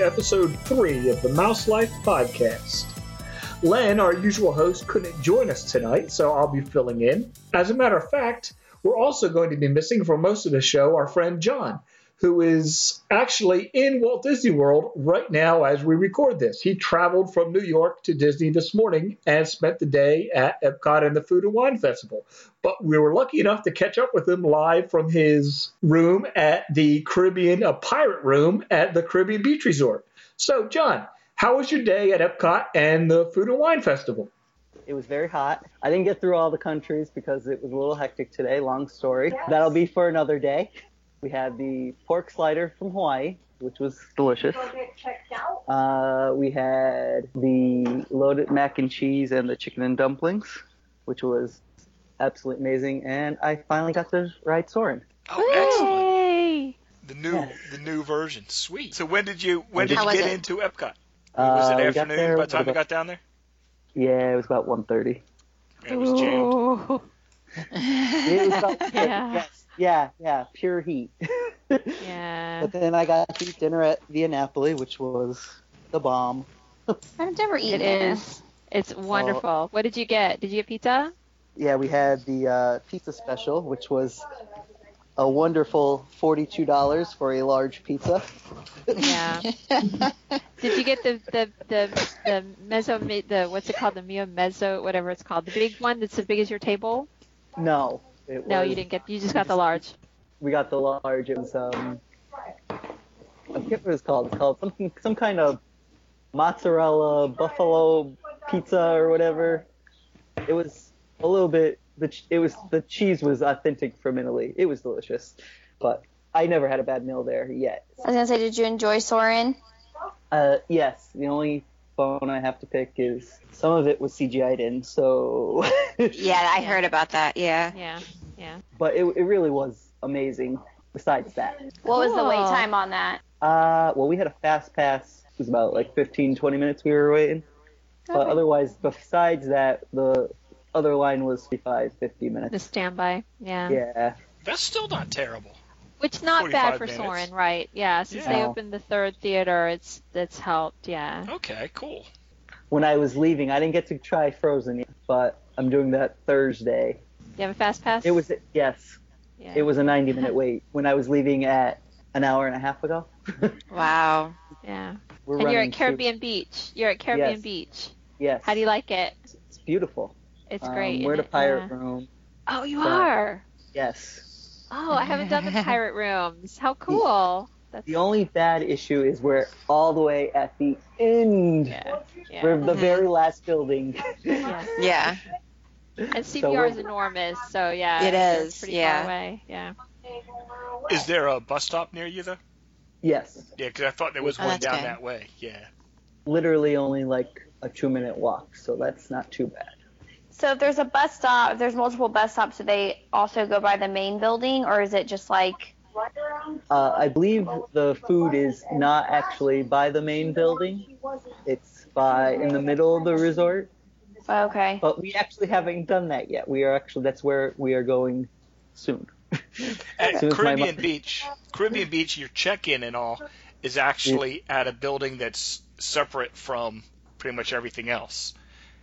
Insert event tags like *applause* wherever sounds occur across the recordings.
episode three of the Mouse Life Podcast. Len, our usual host, couldn't join us tonight, so I'll be filling in. As a matter of fact, we're also going to be missing for most of the show our friend John, who is actually in Walt Disney World right now as we record this. He traveled from New York to Disney this morning and spent the day at Epcot and the Food and Wine Festival. But we were lucky enough to catch up with him live from his room at the Caribbean, a pirate room at the Caribbean Beach Resort. So, John, how was your day at Epcot and the Food and Wine Festival? It was very hot. I didn't get through all the countries because it was a little hectic today. Long story. That'll be for another day. *laughs* We had the pork slider from Hawaii, which was delicious. Uh, we had the loaded mac and cheese and the chicken and dumplings, which was absolutely amazing. And I finally got to ride Soarin'. Oh, excellent. Yay! The new the new version. Sweet. So when did you when did How you get it? into Epcot? Was Uh, it we afternoon there by the time you got down there? Yeah, it was about 1.30. It was jammed. Ooh. It was *laughs* about, Yeah. yes, yeah, yeah, pure heat. *laughs* Yeah. But then I got to eat dinner at Via Napoli, which was the bomb. *laughs* I've never eaten It is. It's wonderful. What did you get? Did you get pizza? Yeah, we had the uh, pizza special, which was a wonderful forty-two dollars for a large pizza. Yeah. Did you get the the the the mezzo the what's it called the mio mezzo whatever it's called the big one that's as big as your table? No, it No, was, you didn't get. You just got the large. *laughs* We got the large. It was um, I forget what it's called. It's called something, some kind of mozzarella buffalo pizza or whatever. It was a little bit. The it was the cheese was authentic from Italy. It was delicious, but I never had a bad meal there yet. I was gonna say, did you enjoy Soarin'? Uh, yes. The only bone I have to pick is some of it was CGI'd in, so. *laughs* Yeah, I heard about that. Yeah. Yeah. Yeah. But it, it really was amazing. Besides that, What was the wait time on that? uh, well, we had a fast pass. It was about like 15, 20 minutes we were waiting. But otherwise, besides that, the other line was 55, 50 minutes. The standby. Yeah. Yeah. That's still not terrible. Which not bad for minutes. Soarin', right? Yeah. Since they opened the third theater, it's it's helped. Yeah. Okay, cool. When I was leaving, I didn't get to try Frozen yet, but I'm doing that Thursday. You have a fast pass? It was yes, Yeah. it was a 90 minute wait when I was leaving at an hour and a half ago. *laughs* Wow. Yeah. We're And you're at Caribbean Beach. You're at Caribbean Yes. Beach. Super, yes. How do you like it? It's beautiful. It's Um, great. We're isn't the pirate Yeah. room. Oh, you but- are. Yes. Oh, I haven't done the *laughs* pirate rooms. How cool. That's The only bad issue is we're all the way at the end. yeah. yeah. We're the mm-hmm. very last building. yeah. Yeah. And So is enormous, so yeah. It it's is, pretty yeah. far away. Yeah. Is there a bus stop near you though? yes. Yeah, because I thought there was Oh, one down good. that way. Yeah. Literally only like a two minute walk, so that's not too bad. So if there's a bus stop, if there's multiple bus stops, do they also go by the main building, or is it just like? Uh, I believe the food is not actually by the main building. It's by in the middle of the resort. Okay. But we actually haven't done that yet. We are actually that's where we are going soon. At *laughs* Soon Caribbean Beach, Caribbean Beach, your check-in and all is actually at a building that's separate from pretty much everything else.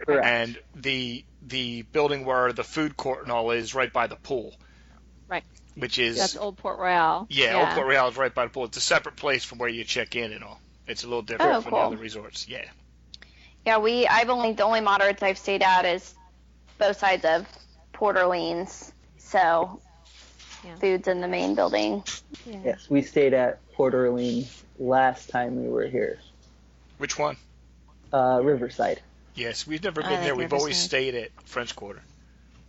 Correct. And the the building where the food court and all is right by the pool. Right. Which is That's Old Port Royal. yeah, Old Port Royal is right by the pool. It's a separate place from where you check in and all. It's a little different Oh, from cool. the other resorts. Yeah. Yeah, we. I've only the only moderates I've stayed at is both sides of Port Orleans. So, Yeah. food's in the main building. Yeah. Yes, we stayed at Port Orleans last time we were here. Which one? Uh, Riverside. Yes, we've never been like there. We've always stayed at French Quarter.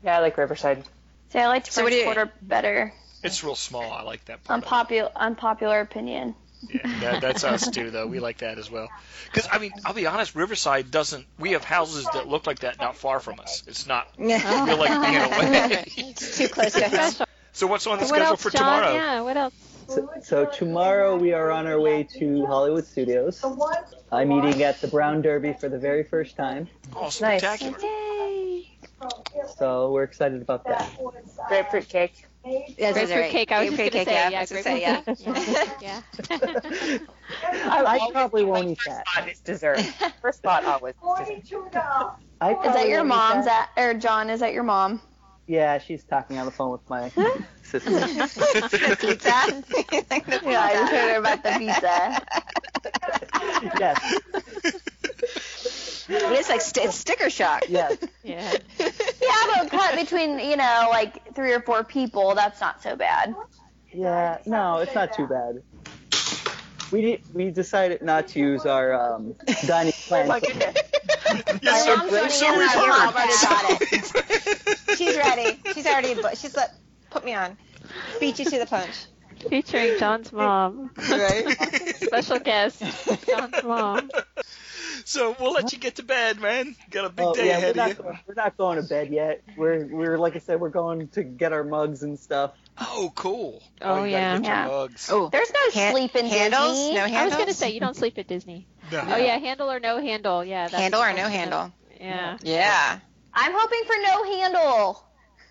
Yeah, I like Riverside. See, I liked So French you- Quarter better. It's real small. I like that part. Unpopular, unpopular opinion. Yeah, that, that's us too, though. We like that as well. Because I mean, I'll be honest, Riverside doesn't. We have houses that look like that not far from us. It's not. *laughs* We feel like being away. *laughs* it's too close to *laughs* home. So what's on the What schedule else, for John? tomorrow? Yeah. What else? So, so tomorrow we are on our way to Hollywood Studios. I'm eating at the Brown Derby for the very first time, Oh, Nice. spectacular! Yay! so we're excited about that. Grapefruit cake. Yes, Grapefruit right. cake. I was just Grapefruit gonna say, cake, yeah, I say, yeah. Yeah. *laughs* *laughs* I probably won't eat First that. thought is dessert. First thought always is dessert. I Is that your mom's that. at or John? Is that your mom? Yeah, she's talking on the phone with my sister. the *laughs* pizza. Like *laughs* the Yeah, I just pizza. heard about the pizza. *laughs* yes, But it's like st- sticker shock. yes. yeah. Yeah, but cut between you know like three or four people. That's not so bad. Yeah, no, it's not too bad. We de- we decided not to use our um, dining plan. My goodness. *laughs* Yes, My so, mom's running so in and we've out of your heard. mouth already She's ready. She's already. She's let. Put me on. Beat you to the punch. Featuring John's mom. Right. Special guest, John's mom. so we'll let you get to bed, man. Got a big Oh, day yeah, we're ahead not, of you. going, we're not going to bed yet. We're we're like I said, we're going to get our mugs and stuff. Oh, cool. Oh, oh you yeah. gotta get your Yeah. mugs. Oh, There's no Han- sleep in handles? Disney. No I was gonna say you don't sleep at Disney. *laughs* No. Oh yeah, handle or no handle. Yeah. That's handle or no handle? Yeah. Yeah. I'm hoping for no handle.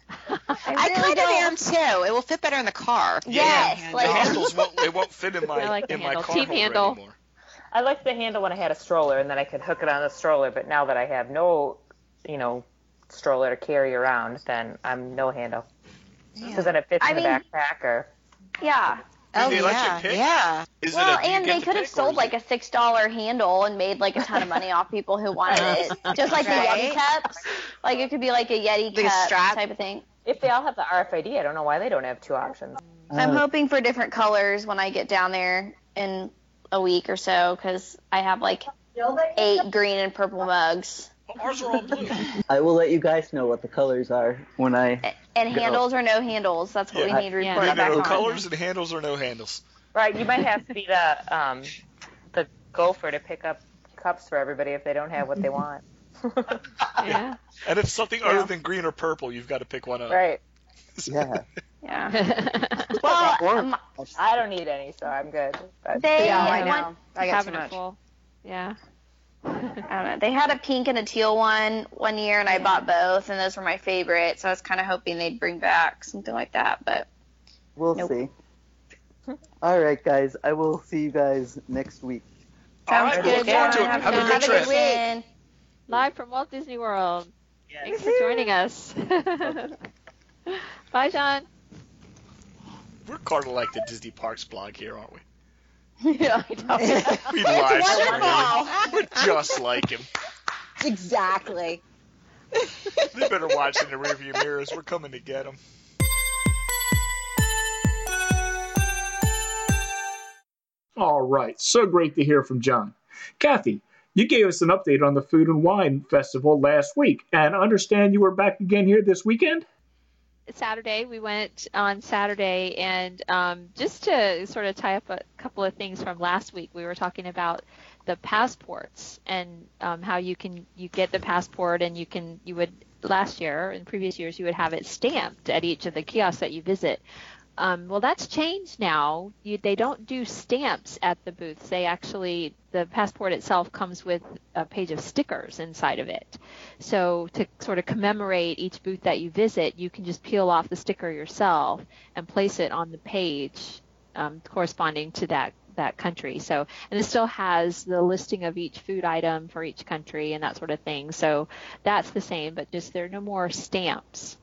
*laughs* I, I kind of don't. am too. It will fit better in the car. Yes, The like handles won't. It won't fit in *laughs* my I like the in my car Team handle. anymore. I liked the handle when I had a stroller, and then I could hook it on the stroller. But now that I have no, you know, stroller to carry around, then I'm no handle. Because then it fits I in the mean- backpack or. yeah. Oh They yeah. pick? Yeah. Is Well, it a, and they could have sold like it- a six dollar handle and made like a ton of money off people who wanted it. *laughs* Just like Right. the Yeti cups. Like it could be like a Yeti Like a cup strap? type of thing. If they all have the RFID, I don't know why they don't have two options. I'm Uh, hoping for different colors when I get down there in a week or so because I have like eight green and purple mugs. Ours are all blue. *laughs* I will let you guys know what the colors are when I. And Go. handles or no handles. That's what Yeah. we need to Yeah. report no, back no, on. colors and handles or no handles. Right, you might have to be the *laughs* um, the gopher to pick up cups for everybody if they don't have what they want. *laughs* Yeah. And if something Yeah. other than green or purple, you've got to pick one up. right. *laughs* Yeah. Yeah. Well, um, I don't need any, so I'm good. But they Yeah, I want- know. I got too much. full. Yeah. I don't know. They had a pink and a teal one one year, and I bought both, and those were my favorite. So I was kind of hoping they'd bring back something like that, but We'll Nope. see. *laughs* All right, guys. I will see you guys next week. All sounds right, we good. look forward to it. John. Have a good Have a trip. good weekend. Live from Walt Disney World. Thanks for joining us. *laughs* Bye, John. We're kind of like the Disney Parks blog here, aren't we? *laughs* yeah, I know. We live stream wonderful. him. We're just like him. Exactly. They better watch in the rearview mirrors. We're coming to get them. All right, so great to hear from John. Kathy, you gave us an update on the Food and Wine Festival last week, and I understand you were back again here this weekend? Saturday. We went on Saturday, and um, just to sort of tie up a couple of things from last week, we were talking about the passports and um, how you can you get the passport, and you can you would last year and previous years you would have it stamped at each of the kiosks that you visit. Um, well, that's changed now. You, they don't do stamps at the booths. They actually, the passport itself comes with a page of stickers inside of it. So to sort of commemorate each booth that you visit, you can just peel off the sticker yourself and place it on the page um, corresponding to that that country. So and it still has the listing of each food item for each country and that sort of thing. So that's the same, but just there are no more stamps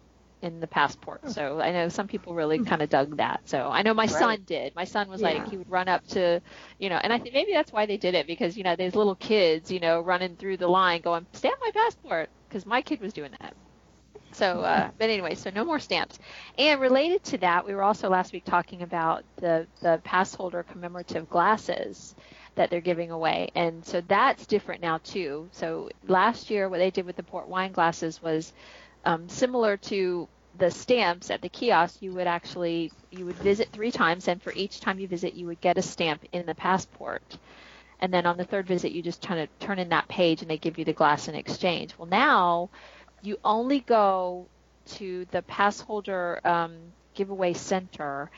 in the passport. So I know some people really kind of dug that. So I know my son did. My son was like he would run up to, you know, and I think maybe that's why they did it because you know there's little kids, you know, running through the line going stamp my passport because my kid was doing that. So, uh, but anyway, so no more stamps. And related to that, we were also last week talking about the the pass holder commemorative glasses that they're giving away, and so that's different now too. So last year, what they did with the port wine glasses was um, similar to the stamps at the kiosk. You would actually you would visit three times, and for each time you visit, you would get a stamp in the passport. And then on the third visit, you just kind of turn in that page, and they give you the glass in exchange. Well, now you only go to the pass holder um, giveaway center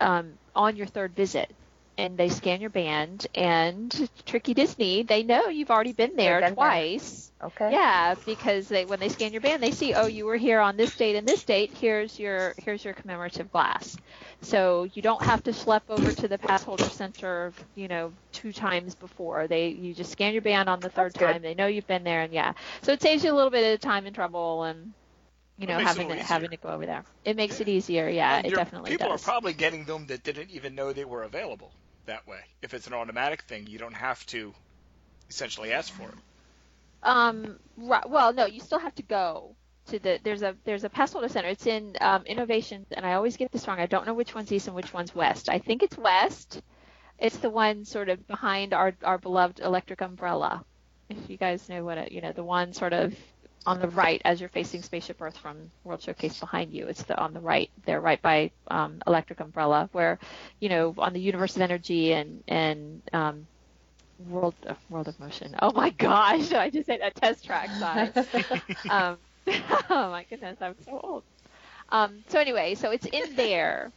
um, on your third visit. And they scan your band. And Tricky Disney, they know you've already been there been there. twice. Okay. Yeah, because they when they scan your band, they see, oh, you were here on this date and this date. Here's your here's your commemorative glass. So you don't have to schlep over to the pass holder center, you know, two times before. They you just scan your band on the third That's good. time. They know you've been there, and yeah, so it saves you a little bit of time and trouble and. You know, makes it a having to, having to go over there. It makes it easier. Yeah, And it you're- definitely people does. are probably getting them that didn't even know they were available that way. If it's an automatic thing, you don't have to essentially ask for it. Um, right, well, no, you still have to go to the. There's a there's a pass holder center. It's in um, Innovations, and I always get this wrong. I don't know which one's east and which one's west. I think it's west. It's the one sort of behind our our beloved electric umbrella. If you guys know what it, you know, the one sort of on the right as you're facing Spaceship Earth from World Showcase behind you. It's the on the right. They're right by um, Electric Umbrella, where you know on the Universe of Energy and and um, World uh, World of Motion. Oh my gosh, I just said a test track size. *laughs* um, *laughs* oh my goodness, I'm so old. Um, so anyway, so it's in there,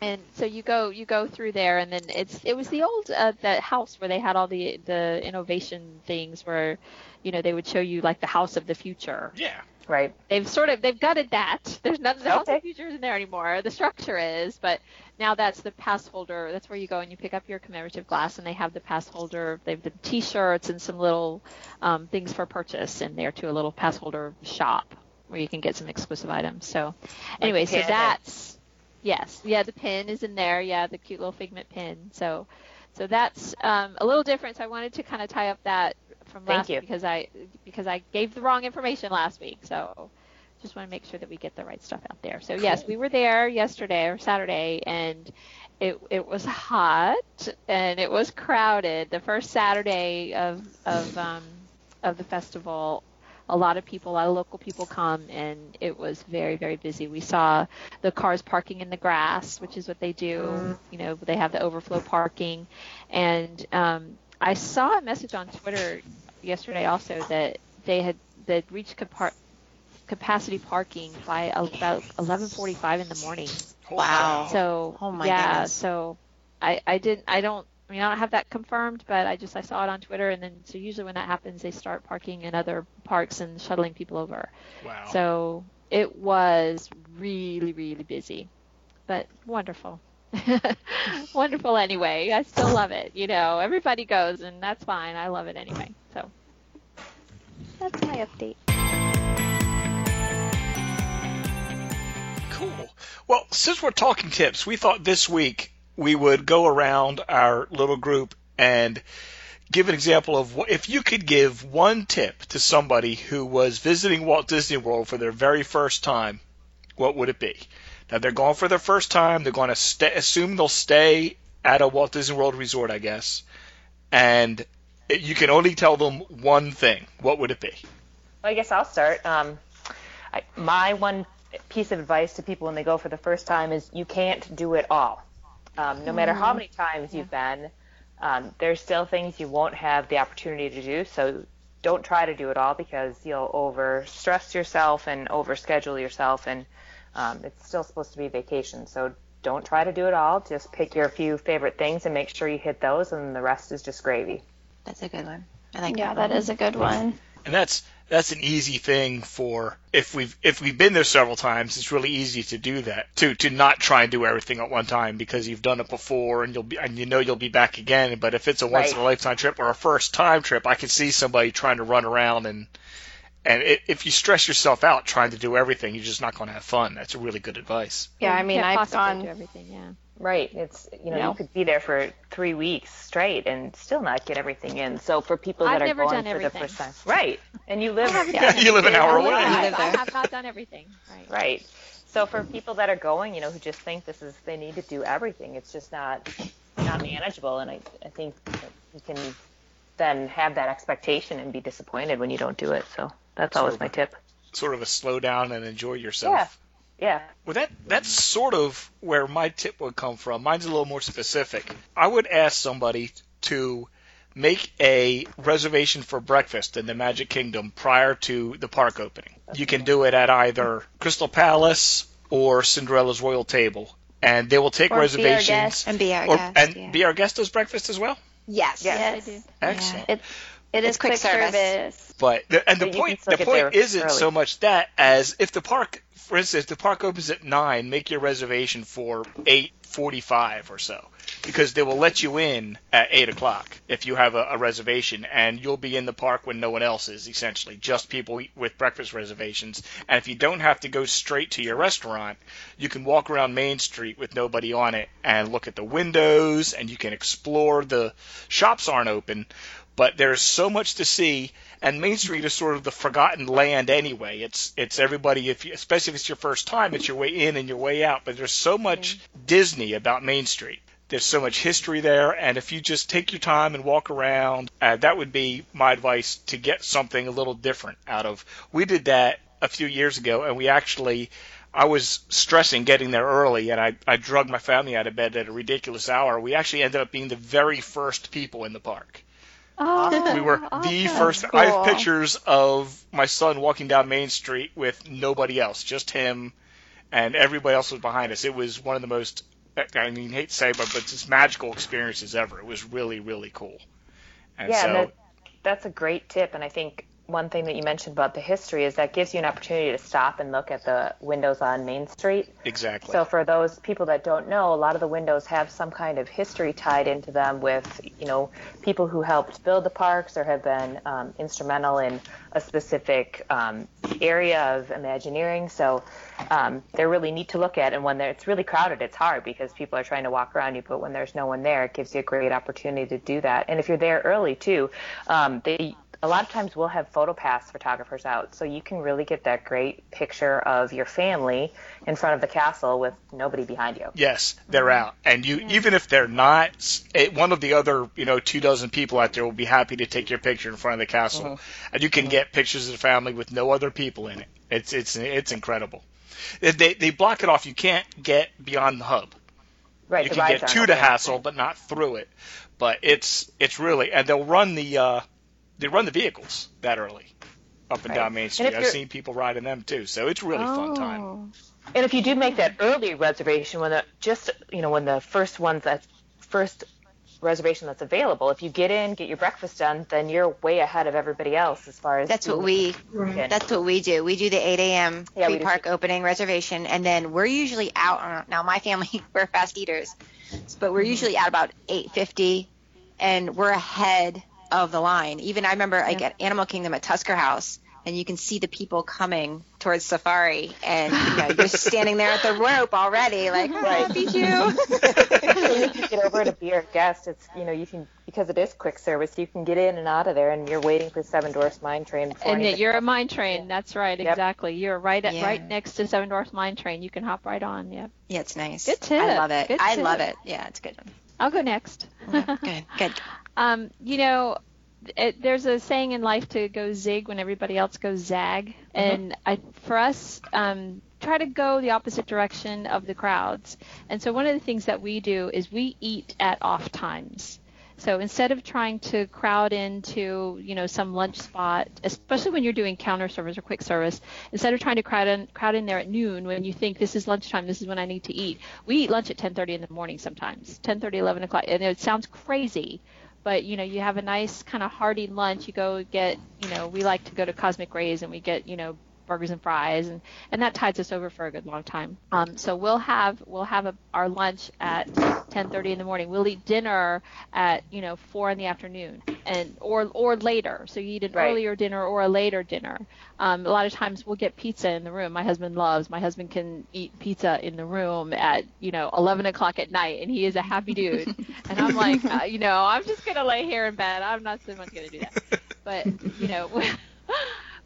and so you go you go through there, and then it's it was the old uh, that house where they had all the the innovation things where, you know, they would show you like the house of the future. Yeah. Right. They've sort of they've gutted that. *laughs* There's none of the house of Okay. the future isn't there anymore. The structure is, but now that's the pass holder. That's where you go and you pick up your commemorative glass, and they have the pass holder. They have the T-shirts and some little um, things for purchase in there too. A little pass holder shop where you can get some exclusive items. So, anyway, so pin. that's yes, yeah. The pin is in there. Yeah, the cute little figment pin. So, so that's um, a little different. So I wanted to kind of tie up that from Thank last you. week because I because I gave the wrong information last week. So just want to make sure that we get the right stuff out there. So yes, we were there yesterday or Saturday, and it it was hot and it was crowded. The first Saturday of of um, of the festival, a lot of people, a lot of local people come, and it was very very busy. We saw the cars parking in the grass, which is what they do. You know, they have the overflow parking, and um, I saw a message on Twitter yesterday also that they had that reached capar- capacity parking by about 11:45 in the morning. Wow. So Oh my yeah, goodness. so I I didn't I don't I mean I don't have that confirmed, but I just I saw it on Twitter, and then so usually when that happens, they start parking in other parks and shuttling people over. Wow. So it was really really busy, but wonderful. *laughs* wonderful anyway. I still love it. You know, everybody goes, and that's fine. I love it anyway. So That's my update. Cool. Well, since we're talking tips, we thought this week we would go around our little group and give an example of what, if you could give one tip to somebody who was visiting Walt Disney World for their very first time, what would it be? Now they're going for their first time. They're going to assume they'll stay at a Walt Disney World resort, I guess, and you can only tell them one thing. What would it be? Well, I guess I'll start. Um, I, my one piece of advice to people when they go for the first time is you can't do it all. Um, no matter how many times you've been, um, there's still things you won't have the opportunity to do. So don't try to do it all because you'll over stress yourself and over schedule yourself, and um, it's still supposed to be vacation. So don't try to do it all. Just pick your few favorite things and make sure you hit those, and the rest is just gravy. That's a good one. I like Yeah, that. that is a good one. And that's that's an easy thing for if we've if we've been there several times, it's really easy to do that. To to not try and do everything at one time because you've done it before and you'll be and you know you'll be back again. But if it's a once in a lifetime trip or a first time trip, I can see somebody trying to run around and and it, if you stress yourself out trying to do everything, you're just not going to have fun. That's really good advice. Yeah, I mean, I've possibly gone. do everything. Yeah. Right. It's you know No. you could be there for three weeks straight and still not get everything in. So for people that I've are never going done for the first time, right? And you live Yeah, *laughs* you live an hour away. live- You live I there. have not done everything. Right. right. So for people that are going, you know, who just think this is they need to do everything, it's just not not manageable. And I I think you can then have that expectation and be disappointed when you don't do it. So that's always my tip. Sort of a slow down and enjoy yourself. Yeah. Yeah. Well, that that's sort of where my tip would come from. Mine's a little more specific. I would ask somebody to make a reservation for breakfast in the Magic Kingdom prior to the park opening. You can do it at either Crystal Palace or Cinderella's Royal Table. and they will take Or be our reservations. guest. And be our or, guest. and yeah. be our guest does breakfast as well. yes. Yes. they do. Excellent. It, it is It's quick service. But the, and the But point the point isn't early. so much that as if the park, for instance, if the park opens at nine, make your reservation for eight forty-five or so, because they will let you in at eight o'clock if you have a, a reservation, and you'll be in the park when no one else is. Essentially, just people with breakfast reservations. And if you don't have to go straight to your restaurant, you can walk around Main Street with nobody on it and look at the windows, and you can explore. The shops aren't open, but there's so much to see and Main Street is sort of the forgotten land anyway. It's it's everybody if you, especially if it's your first time, it's your way in and your way out. But there's so much Disney about Main Street. There's so much history there, and if you just take your time and walk around, uh, that would be my advice to get something a little different out of. We did that a few years ago, and we actually. I was stressing getting there early, and I, I drug my family out of bed at a ridiculous hour. We actually ended up being the very first people in the park. Oh, We were *laughs* the awesome. first. I have pictures of my son walking down Main Street with nobody else, just him, and everybody else was behind us. It was one of the most, I mean, hate to say, but but just magical experiences ever. It was really really cool. And yeah, so and that, that's a great tip. And I think one thing that you mentioned about the history is that gives you an opportunity to stop and look at the windows on Main Street. exactly. So for those people that don't know, a lot of the windows have some kind of history tied into them with, you know, people who helped build the parks or have been um, instrumental in a specific um, area of Imagineering. So um, they're really neat to look at. And when they're, it's really crowded, it's hard because people are trying to walk around you. But when there's no one there, it gives you a great opportunity to do that. And if you're there early too, um, they a lot of times we'll have photo photopass photographers out, so you can really get that great picture of your family in front of the castle with nobody behind you. Yes, they're mm-hmm. out, and you even if they're not, it, eh, one of the other you know two dozen people out there will be happy to take your picture in front of the castle, mm-hmm. and you can mm-hmm. get pictures of the family with no other people in it. It's it's it's incredible. They they block it off. You can't get beyond the hub. Right, you can get to the open. hassle, but not through it. But it's it's really, and they'll run the uh, they run the vehicles that early up and Right. down Main Street. if I've seen people riding them too, so it's really fun oh. time. Oh. And if you do make that early reservation, when the just you know when the first ones that first reservation that's available, if you get in, get your breakfast done, then you're way ahead of everybody else as far as That's what we Right. that's what we do. We do the 8 a.m. Yeah, we pre do park opening reservation, and then we're usually out. on- Now my family *laughs* we're fast eaters, but we're usually out about 8:50, and we're ahead of the line. Even I remember like at Animal Kingdom at Tusker House, and you can see the people coming towards Safari, and you know you're *laughs* standing there at the rope already, like Right. right. beat you. if *laughs* *laughs* you get over to be our guest, it's you know you can because it is quick service, you can get in and out of there, and you're waiting for Seven Dwarfs Mine Train. And anybody you're a mine train. That's right. Yep. Exactly. You're right at Yeah. right next to Seven Dwarfs Mine Train. You can hop right on. Yep. yeah, it's nice. Good tip. I love it. Good I tip. love it. Yeah, it's good. I'll go next. Good, good. Um, you know, it, there's a saying in life to go zig when everybody else goes zag, and I, for us, um, try to go the opposite direction of the crowds. And so one of the things that we do is we eat at off times. So instead of trying to crowd into, you know, some lunch spot, especially when you're doing counter service or quick service, instead of trying to crowd in, crowd in there at noon when you think this is lunchtime, this is when I need to eat. We eat lunch at 10:30 in the morning sometimes, 10:30, 11 o'clock, and it sounds crazy, but you know, you have a nice kind of hearty lunch. You go get, you know, we like to go to Cosmic Rays and we get, you know, burgers and fries, and and that tides us over for a good long time. Um, so we'll have we'll have a, our lunch at 10:30 in the morning. We'll eat dinner at you know four in the afternoon, and or or later. So you eat an Right. earlier dinner or a later dinner. Um, a lot of times we'll get pizza in the room. My husband loves. My husband can eat pizza in the room at you know 11 o'clock at night, and he is a happy dude. and I'm like, *laughs* uh, you know, I'm just gonna lay here in bed. I'm not so much gonna do that. But you know. *laughs*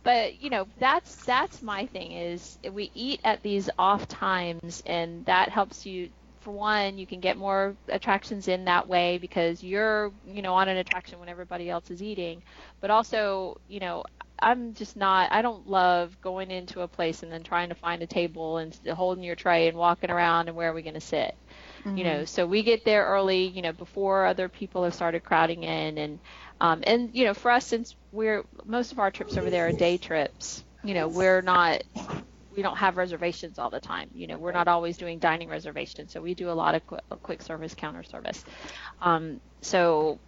but you know that's that's my thing is we eat at these off times and that helps you for one you can get more attractions in that way because you're you know on an attraction when everybody else is eating. But also you know i'm just not i don't love going into a place and then trying to find a table and holding your tray and walking around and where are we going to sit? You know mm-hmm. so we get there early you know before other people have started crowding in and um, and you know for us since we're most of our trips over there are day trips you know we're not we don't have reservations all the time. You know, we're not always doing dining reservations, so we do a lot of qu- quick service counter service. Um, so,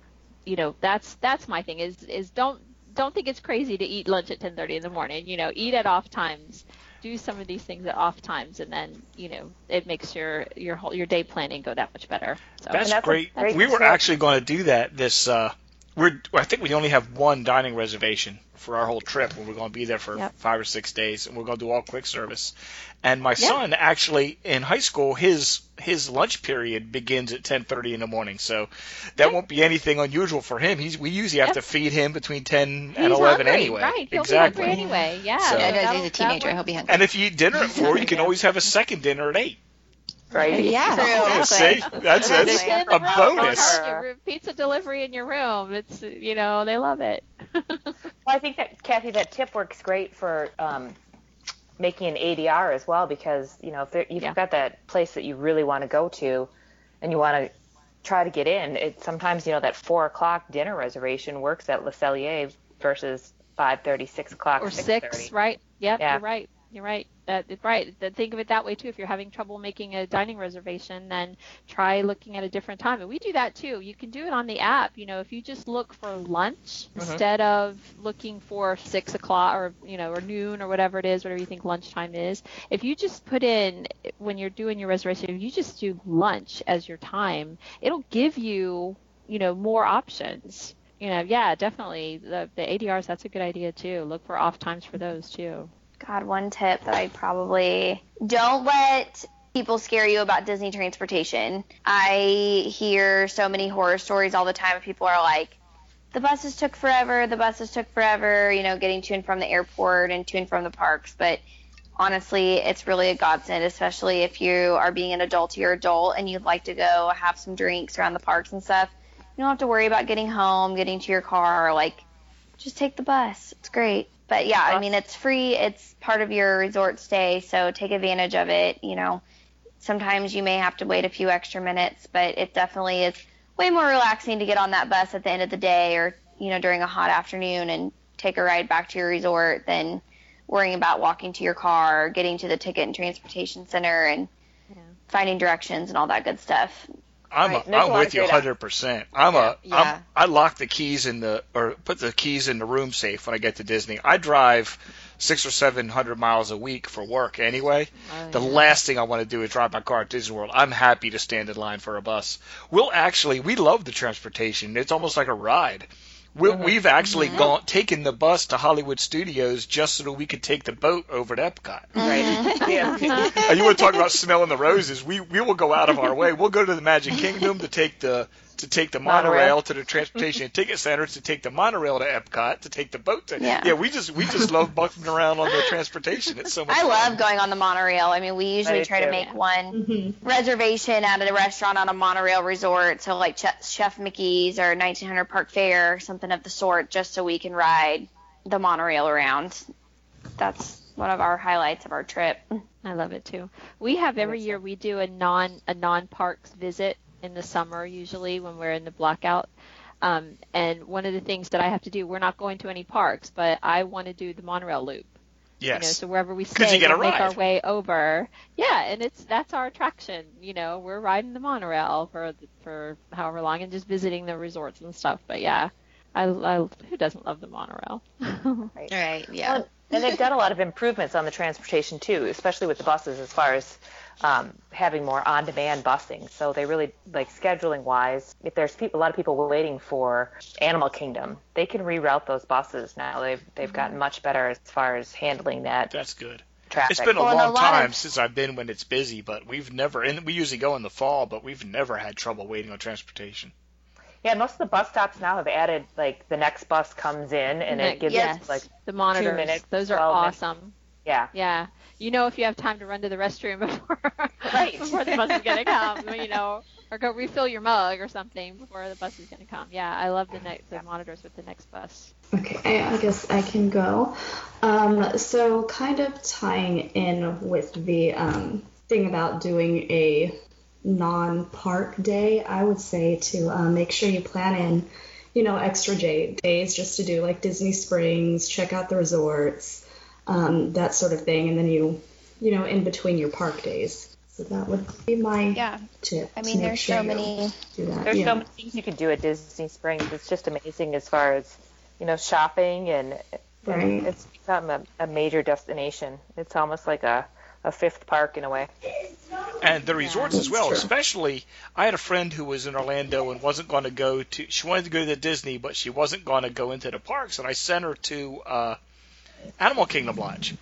you know, that's that's my thing is is don't don't think it's crazy to eat lunch at 10:30 in the morning. You know, eat at off times. Do some of these things at off times, and then you know it makes your your whole your day planning go that much better. So That's, that's a great. great we were actually going to do that this. Uh, we're I think we only have one dining reservation for our whole trip. and We're going to be there for Yep. five or six days, and we're going to do all quick service. And my Yeah. son actually in high school, his his lunch period begins at 10:30 in the morning, so that won't be anything unusual for him. He's we usually have Yep. to feed him between 10 He's and 11 hungry, anyway. right? He'll exactly. be hungry anyway. Yeah. So- Yeah, no, he's a teenager. He'll be hungry. And if you eat dinner at four, you can always have a second dinner at eight. Right? *laughs* Yeah. True. See, that's, that's a bonus. Room- Pizza delivery in your room. It's you know they love it. *laughs* Well, I think that Kathy, that tip works great for um, making an ADR as well because you know if there, you've Yeah. got that place that you really want to go to, and you want to try to get in. It sometimes you know that four o'clock dinner reservation works at Le Cellier versus five thirty, six o'clock, or 6:30. six, right? Yep, Yeah. you're right. You're right. That, right. Then Think of it that way too. If you're having trouble making a dining reservation, then try looking at a different time. And we do that too. You can do it on the app. You know, if you just look for lunch uh-huh. instead of looking for six o'clock or you know or noon or whatever it is, whatever you think lunchtime is. If you just put in when you're doing your reservation, if you just do lunch as your time, it'll give you you know more options. You know, yeah, definitely the the ADRs. That's a good idea too. Look for off times for those too. God, one tip that I probably don't let people scare you about Disney transportation. I hear so many horror stories all the time. People are like, the buses took forever, the buses took forever, you know, getting to and from the airport and to and from the parks. But honestly, it's really a godsend, especially if you are being an adult, you're adult, and you'd like to go have some drinks around the parks and stuff. You don't have to worry about getting home, getting to your car, like just take the bus. It's great. But yeah, I mean, it's free. It's part of your resort stay, so take advantage of it. You know, sometimes you may have to wait a few extra minutes, but it definitely is way more relaxing to get on that bus at the end of the day or, you know, during a hot afternoon and take a ride back to your resort than worrying about walking to your car or getting to the ticket and transportation center and Yeah. finding directions and all that good stuff. I'm Right. a I'm with you great 100. percent I'm a Yeah. I'm, I lock the keys in the or put the keys in the room safe when I get to Disney. I drive six or seven hundred miles a week for work anyway. Oh, the yeah. last thing I want to do is drive my car at Disney World. I'm happy to stand in line for a bus. We'll actually we love the transportation. It's almost like a ride. We, We've actually gone taken the bus to Hollywood Studios just so that we could take the boat over to Epcot. Right. yeah. *laughs* Uh, you want to talk about smelling the roses? We we will go out of our way. We'll go to the Magic Kingdom to take the to take the monorail, Monorail. to the transportation and ticket centers to take the monorail to Epcot to take the boat to Yeah. we just we just love bucking around on the transportation. It's so much I fun. love going on the monorail. I mean, we usually I do try to make one hmm reservation at a restaurant on a monorail resort, so like Chef, Chef Mickey's or 1900 Park Fare, something of the sort, just so we can ride the monorail around. That's one of our highlights of our trip. I love it too. We have every year we do a non a non parks visit in the summer usually when we're in the blackout. Um, and one of the things that I have to do, we're not going to any parks, but I want to do the monorail loop. You know, Yes. so wherever we 'Cause stay, you get a we'll make our way over. Yeah, and it's that's our attraction. You know, we're riding the monorail for for however long and just visiting the resorts and stuff. But yeah, I, I who doesn't love the monorail? *laughs* Right. Yeah. Well, and they've done a lot of improvements on the transportation too, especially with the buses as far as um, having more on-demand busing. So they really like scheduling wise. If there's people, a lot of people waiting for Animal Kingdom, they can reroute those buses now. They've they've gotten much better as far as handling that That's good. traffic. It's been a Well, and a long time of- since I've been when it's busy, but we've never and we usually go in the fall, but we've never had trouble waiting on transportation. yeah, most of the bus stops now have added like the next bus comes in and it gives Yes. us like the monitors. minutes, Those are 12 minutes. Awesome. yeah. Yeah, you know if you have time to run to the restroom *laughs* before Right. before the bus is gonna come, you know, or go refill your mug or something before the bus is gonna come. Yeah, I love the ne- the monitors with the next bus. Okay, I I guess I can go. Um, so, kind of tying in with the um, thing about doing a non park day, I would say to uh, make sure you plan in, you know, extra day, days just to do like Disney Springs, check out the resorts, um, that sort of thing. And then you you know, in between your park days. So that would be my Yeah. tip. I mean, there's sure so many. There's yeah. so many things you can do at Disney Springs. It's just amazing as far as you know shopping and, and it's become a, a major destination. It's almost like a, a fifth park in a way. and the resorts as well. true. Especially, I had a friend who was in Orlando and wasn't going to go to. She wanted to go to the Disney, but she wasn't going to go into the parks, and I sent her to uh, Animal Kingdom Lodge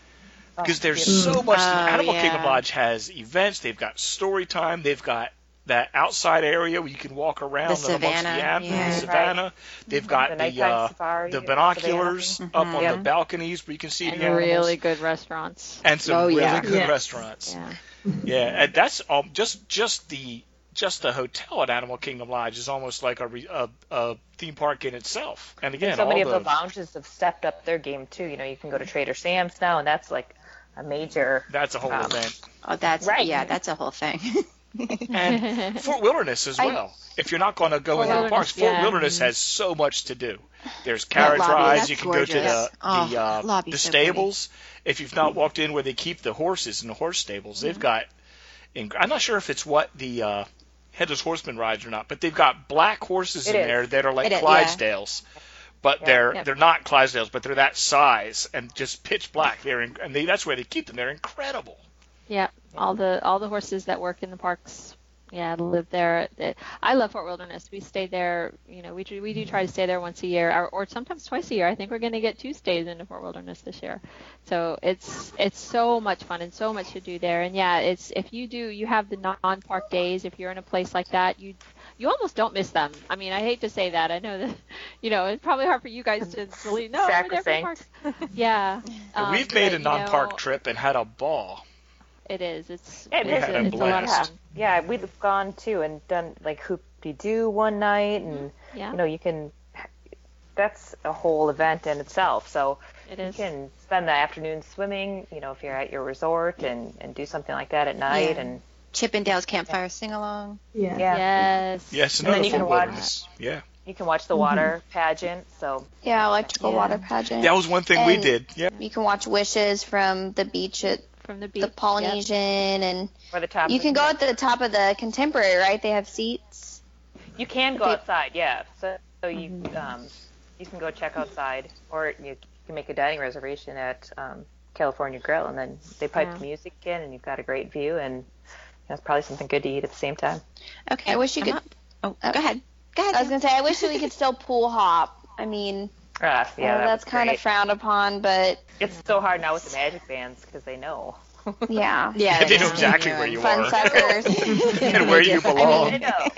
because there's so much. Oh, Animal yeah. Kingdom Lodge has events. They've got story time. They've got that outside area where you can walk around The and amongst the, savannah, an- yeah. the savannah. They've got The the uh, safari, the the binoculars savannah. up on the balconies where you can see and the animals and really good restaurants. and some Oh, really yeah. good Yeah. restaurants. Yeah. Yeah, and that's um, just just the just the hotel at Animal Kingdom Lodge is almost like a, re, a, a theme park in itself. And again, so many the, of the lounges have stepped up their game too. You know, you can go to Trader Sam's now, and that's like a major. that's a whole um, event. Oh, that's Right. yeah, that's a whole thing. *laughs* And Fort Wilderness as I- well. If you're not going to go Fort into the parks, Fort yeah. Wilderness has so much to do. There's carriage lobby, rides. You can go to the. Oh, the, uh, the so pretty. stables. If you've not walked in where they keep the horses in the horse stables, they've got. inc- I'm not sure if it's what the uh, headless horseman rides or not, but they've got black horses It in is. there that are like It is, yeah. Clydesdales. But Yeah. they're Yep. they're not Clydesdales, but they're that size and just pitch black. They're in, and they, that's where they keep them. They're incredible. Yeah, all the all the horses that work in the parks, yeah, live there. I love Fort Wilderness. We stay there. You know, we do, we do try to stay there once a year, or, or sometimes twice a year. I think we're going to get two stays into Fort Wilderness this year. So it's it's so much fun and so much to do there. And yeah, it's if you do you have the non-park days. If you're in a place like that, you you almost don't miss them. I mean, I hate to say that. I know that *laughs* you know it's probably hard for you guys to *laughs* believe. No, we're there for Sacrosanct. parks. Yeah, um, We've made but, a non-park know, trip and had a ball. It is. It's It it's, is. a, it's a lot of fun. Yeah, we've gone too and done like hoop de doo one night, and mm-hmm. Yeah, you know you can. That's a whole event in itself. So it you can spend the afternoon swimming. You know, if you're at your resort and and do something like that at night, Yeah. and Chip 'n' Dale's campfire sing along. Yeah. yeah, Yes. Yes, And then you can watch- Yeah, you can watch the water mm-hmm. pageant. So Yeah, electrical Yeah. water pageant. that was one thing we did. Yeah, You can watch wishes from the beach at From the beach. the Polynesian, and for the top, you can the- go at the top of the Contemporary, right? They have seats. You can go outside, yeah. So, so you Mm-hmm. um, you can go check outside, or you can make a dining reservation at um, California Grill, and then they pipe Yeah. the music in, and you've got a great view, and that's probably something good to eat at the same time. Okay. I wish you I'm could- up. Oh, go ahead. Go ahead. I was gonna say, I wish that we could still pool hop. I mean, Ah, yeah, yeah, that that's kind great. of frowned upon, but It's so hard now with the magic bands because they know. *laughs* yeah, yeah, *laughs* they know know exactly where you fun are suckers. *laughs* and where you belong. They know.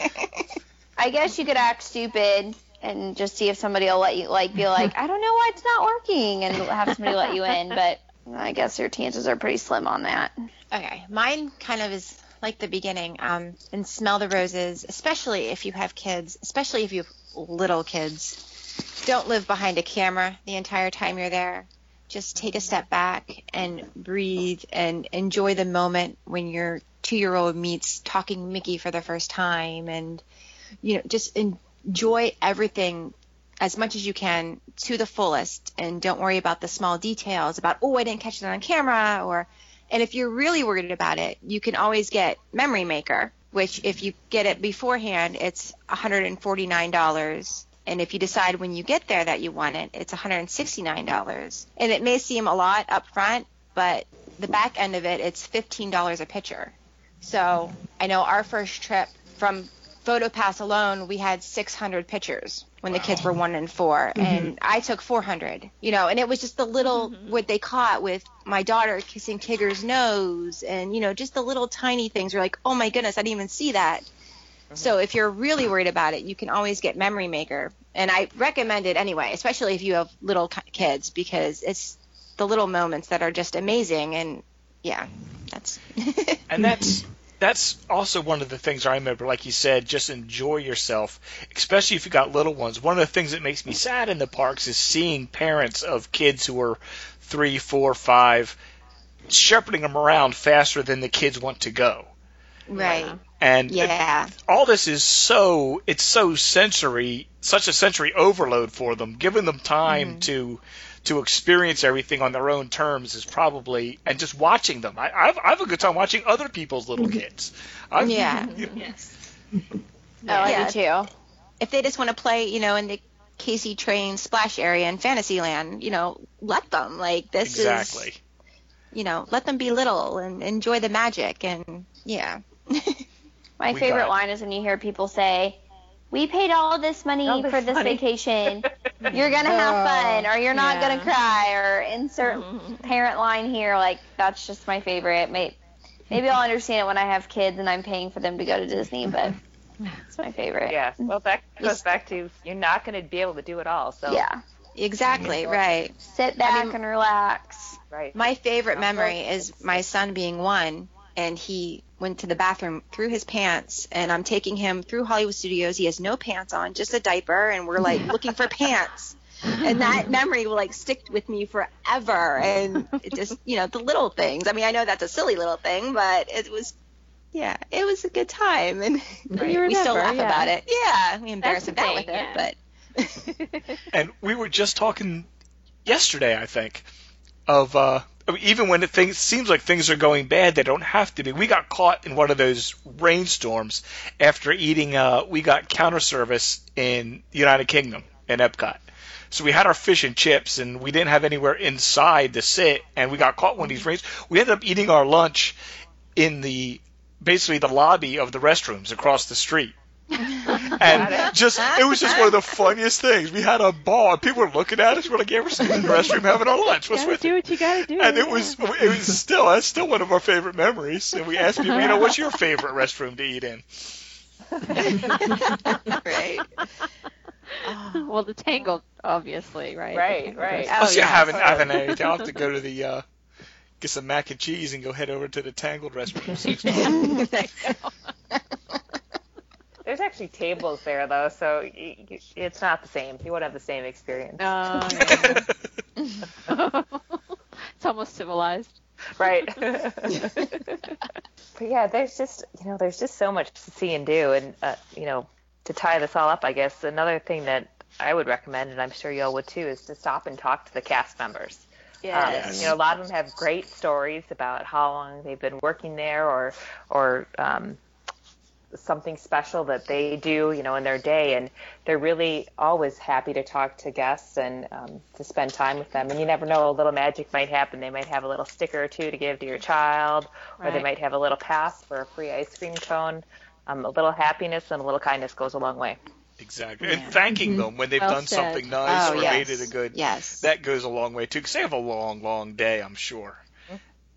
I guess you could act stupid and just see if somebody will let you, like, be like, I don't know why it's not working, and have somebody let you in. But I guess your chances are pretty slim on that. Okay, mine kind of is like the beginning. Um, and smell the roses, especially if you have kids, especially if you have little kids. Don't live behind a camera the entire time you're there. Just take a step back and breathe and enjoy the moment when your two-year-old meets talking Mickey for the first time, and you know, just enjoy everything as much as you can to the fullest, and don't worry about the small details about oh I didn't catch that on camera or and if you're really worried about it, you can always get Memory Maker, which if you get it beforehand, it's $149. And if you decide when you get there that you want it, it's $169. And it may seem a lot up front, but the back end of it, it's $15 a picture. So I know our first trip from PhotoPass alone, we had 600 pictures when the kids were one and 4 mm-hmm. and I took 400. You know, and it was just the little mm-hmm. what they caught with my daughter kissing Tigger's nose, and you know, just the little tiny things. You're like, oh my goodness, I didn't even see that. Mm-hmm. So if you're really worried about it, you can always get Memory Maker, and I recommend it anyway, especially if you have little kids, because it's the little moments that are just amazing. And yeah, that's *laughs* And that's that's also one of the things I remember, like you said, just enjoy yourself, especially if you got little ones. One of the things that makes me sad in the parks is seeing parents of kids who are three, four, five, shepherding them around faster than the kids want to go. right. And Yeah. all this is so it's so sensory, such a sensory overload for them, giving them time mm-hmm. to to experience everything on their own terms is probably and just watching them. I, I've I have a good time watching other people's little mm-hmm. kids. I've, Yeah. *laughs* *laughs* Oh, I Yeah. do too. if they just want to play, you know, in the Casey Train splash area in Fantasyland, you know, let them. Like this exactly. is, you know, let them be little and enjoy the magic and yeah. *laughs* My We favorite got- line is when you hear people say, "We paid all this money All this for this vacation. *laughs* You're gonna have oh, fun, or you're not Yeah. gonna cry." Or insert *laughs* parent line here. Like that's just my favorite. May- Maybe I'll understand it when I have kids and I'm paying for them to go to Disney, but *laughs* it's my favorite. Yeah. Well, that goes back to you're not going to be able to do it all. So Yeah. Exactly, right. Sit back mean- and relax. right. My favorite memory is my son being one and he went to the bathroom through his pants and I'm taking him through Hollywood Studios. He has no pants on, just a diaper and we're like *laughs* looking for pants. And that *laughs* memory will like stick with me forever and it just, you know, the little things. I mean, I know that's a silly little thing, but it was yeah, it was a good time and *laughs* You we still laugh yeah. about it. Yeah, we embarrass the about thing, with it, but And we were just talking yesterday, I think, of uh, I mean, even when it things seems like things are going bad, they don't have to be. We got caught in one of those rainstorms after eating. Uh, we got counter service in the United Kingdom in Epcot. So we had our fish and chips, and we didn't have anywhere inside to sit, and we got caught one of these rains. We ended up eating our lunch in the basically the lobby of the restrooms across the street. *laughs* and just it was just one of the funniest things. We had a ball, and people were looking at us. We're like, "Yeah, we're sitting in the restroom having our lunch. What's gotta with do it?" what you gotta do. And it was it was still that's still one of our favorite memories. And we asked people, you know, what's your favorite restroom to eat in? *laughs* right. *laughs* well, the Tangled, obviously, right? Right, right. Oh, I'll see, I haven't so- I haven't had anything. I'll have to go to the uh, get some mac and cheese and go head over to the Tangled restroom. There's actually tables there though, so it's not the same. You won't have the same experience. Oh, yeah. *laughs* *laughs* it's almost civilized. right. *laughs* but yeah, there's just you know there's just so much to see and do, and uh, you know to tie this all up, I guess another thing that I would recommend, and I'm sure y'all would too, is to stop and talk to the cast members. Um, you know, a lot of them have great stories about how long they've been working there, or or um, something special that they do, you know, in their day, and they're really always happy to talk to guests and um, to spend time with them. And you never know, a little magic might happen. They might have a little sticker or two to give to your child, or they might have a little pass for a free ice cream cone. Um, a little happiness and a little kindness goes a long way. Exactly. And thanking them when they've Well done said. something nice Oh, or yes. made it a good. Yes. That goes a long way too, because they have a long, long day, I'm sure.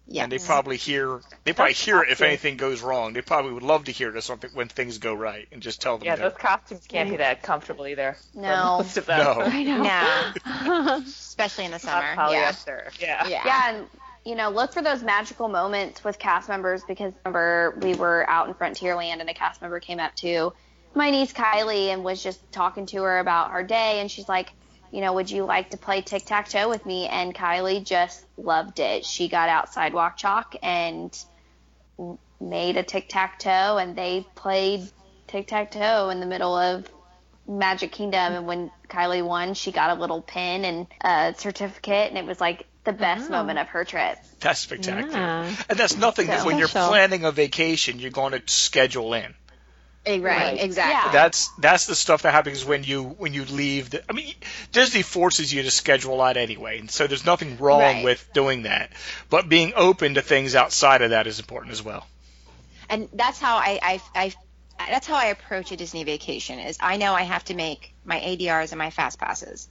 Yes. And they probably hear they probably Those hear it if anything goes wrong. They probably would love to hear it if something when things go right and just tell them. Yeah, those costumes can't be that comfortable either. No. most of them. No. *laughs* I know. No, *laughs* especially in the Not summer. Yeah. Yeah. Yeah. Yeah, and you know, look for those magical moments with cast members because remember we were out in Frontierland and a cast member came up to my niece Kylie and was just talking to her about her day and she's like, you know, would you like to play tic tac toe with me? And Kylie just loved it. She got out sidewalk chalk and made a tic tac toe and they played tic tac toe in the middle of Magic Kingdom, and when Kylie won, she got a little pin and a certificate, and it was like the best Oh. moment of her trip. That's spectacular. Yeah. And that's nothing that when you're Special. planning a vacation, you're going to schedule in. Eh, Right. Right. Exactly. That's that's the stuff that happens when you when you leave. The, I mean, Disney forces you to schedule out anyway, and so there's nothing wrong Right. with doing that. But being open to things outside of that is important as well. and that's how I, I, I that's how I approach a Disney vacation is I know I have to make my ADRs and my fast passes.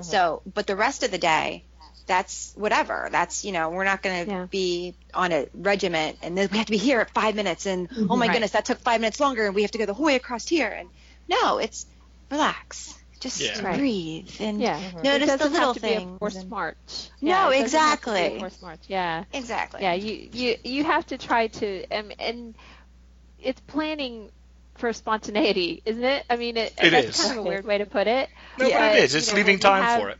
So, but the rest of the day, that's whatever. That's you know we're not going to Yeah. be on a regiment and then we have to be here at five minutes and oh my Right. goodness that took five minutes longer and we have to go the whole way across here and no it's relax just Yeah. Right. breathe and Yeah. notice it the doesn't little have to things. be a forced and- march. No, it doesn't have to be a exactly. forced march. Yeah. exactly Yeah, you you you have to try to um, and it's planning for spontaneity, isn't it? I mean, it, It that's is. kind of a weird way to put it. No, Yeah. but it is. you It's know, leaving time have- for it.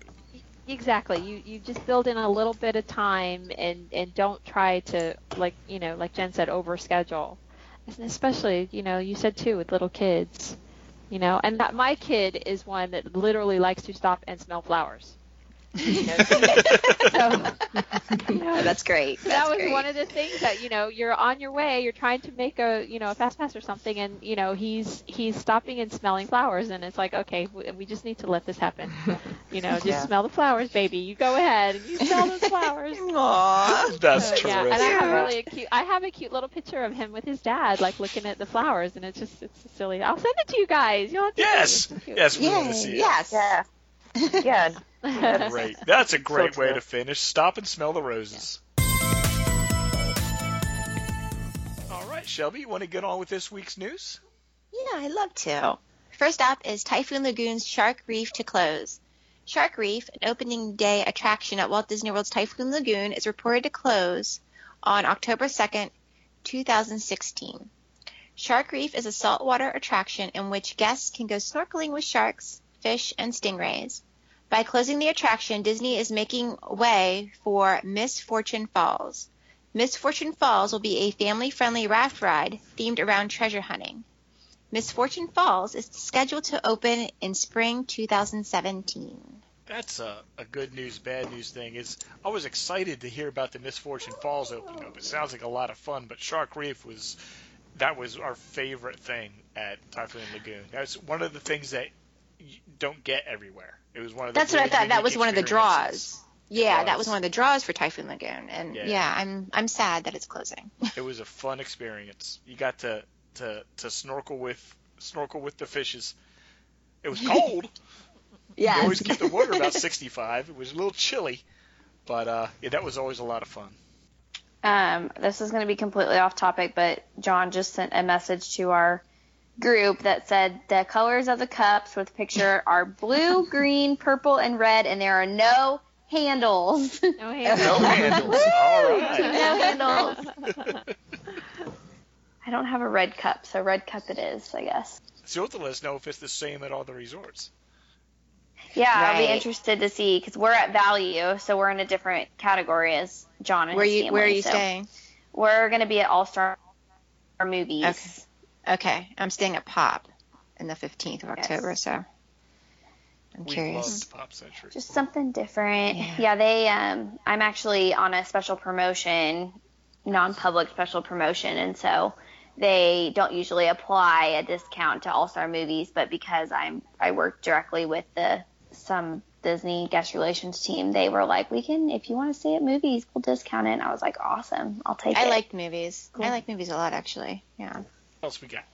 Exactly. You you just build in a little bit of time and and don't try to like you know like Jen said overschedule, And especially you know you said too with little kids, you know. And that, my kid is one that literally likes to stop and smell flowers. You know, so, you know, that's great. That's that was great. one of the things that you know you're on your way you're trying to make a you know a fast pass or something and you know he's he's stopping and smelling flowers and it's like okay we, we just need to let this happen you know just Yeah. smell the flowers baby you go ahead and you smell those flowers *laughs* Aw. That's So, yeah, and I have really a cute. I have a cute little picture of him with his dad, like looking at the flowers, and it's just it's silly. I'll send it to you guys. You'll have to see it. Yes, It's yes, we want to see it. yes. Yeah. Yeah. *laughs* Great. *laughs* That's a great So way to finish. Stop and smell the roses. All right, Shelby, you want to get on with this week's news? Yeah, I'd love to. First up is Typhoon Lagoon's Shark Reef to close. Shark Reef, an opening day attraction at Walt Disney World's Typhoon Lagoon, is reported to close on October 2nd, 2016. Shark Reef is a saltwater attraction in which guests can go snorkeling with sharks, fish, and stingrays. By closing the attraction, Disney is making way for Miss Fortune Falls. Miss Fortune Falls will be a family-friendly raft ride themed around treasure hunting. Miss Fortune Falls is scheduled to open in spring 2017. That's a, a good news, bad news thing. Is I was excited to hear about the Misfortune Falls opening up. It sounds like a lot of fun, but Shark Reef was that was our favorite thing at Typhoon Lagoon. That's one of the things that you don't get everywhere. It was one of the That's what I thought. That was one of the draws. Yeah, that was. was one of the draws for Typhoon Lagoon, and Yeah. yeah, I'm I'm sad that it's closing. *laughs* It was a fun experience. You got to to to snorkel with snorkel with the fishes. It was cold. *laughs* Yeah. You always keep the water about *laughs* 65. It was a little chilly, but uh, yeah, that was always a lot of fun. Um, this is going to be completely off topic, but John just sent a message to our group that said the colors of the cups with picture *laughs* are blue, green, purple, and red, and there are no handles. No *laughs* hands. No *laughs* handles. All right. no handles. I don't have a red cup, so red cup it is, I guess. So you'll have to let us know if it's the same at all the resorts. Yeah, I'll be interested to see because we're at value, so we're in a different category as John and Where his you family. where are you so staying? We're going to be at All Star Movies. Okay. Okay, I'm staying at Pop in the 15th of October, so I'm We curious. loved Pop Century. Just something different. Yeah. Yeah, they. Um, I'm actually on a special promotion, non-public special promotion, and so they don't usually apply a discount to All Star Movies, but because I'm I work directly with the some Disney guest relations team, they were like, we can if you want to stay at movies, we'll discount it. And I was like, awesome, I'll take I it. I like movies. Cool. I like movies a lot, actually. Yeah. Else we got?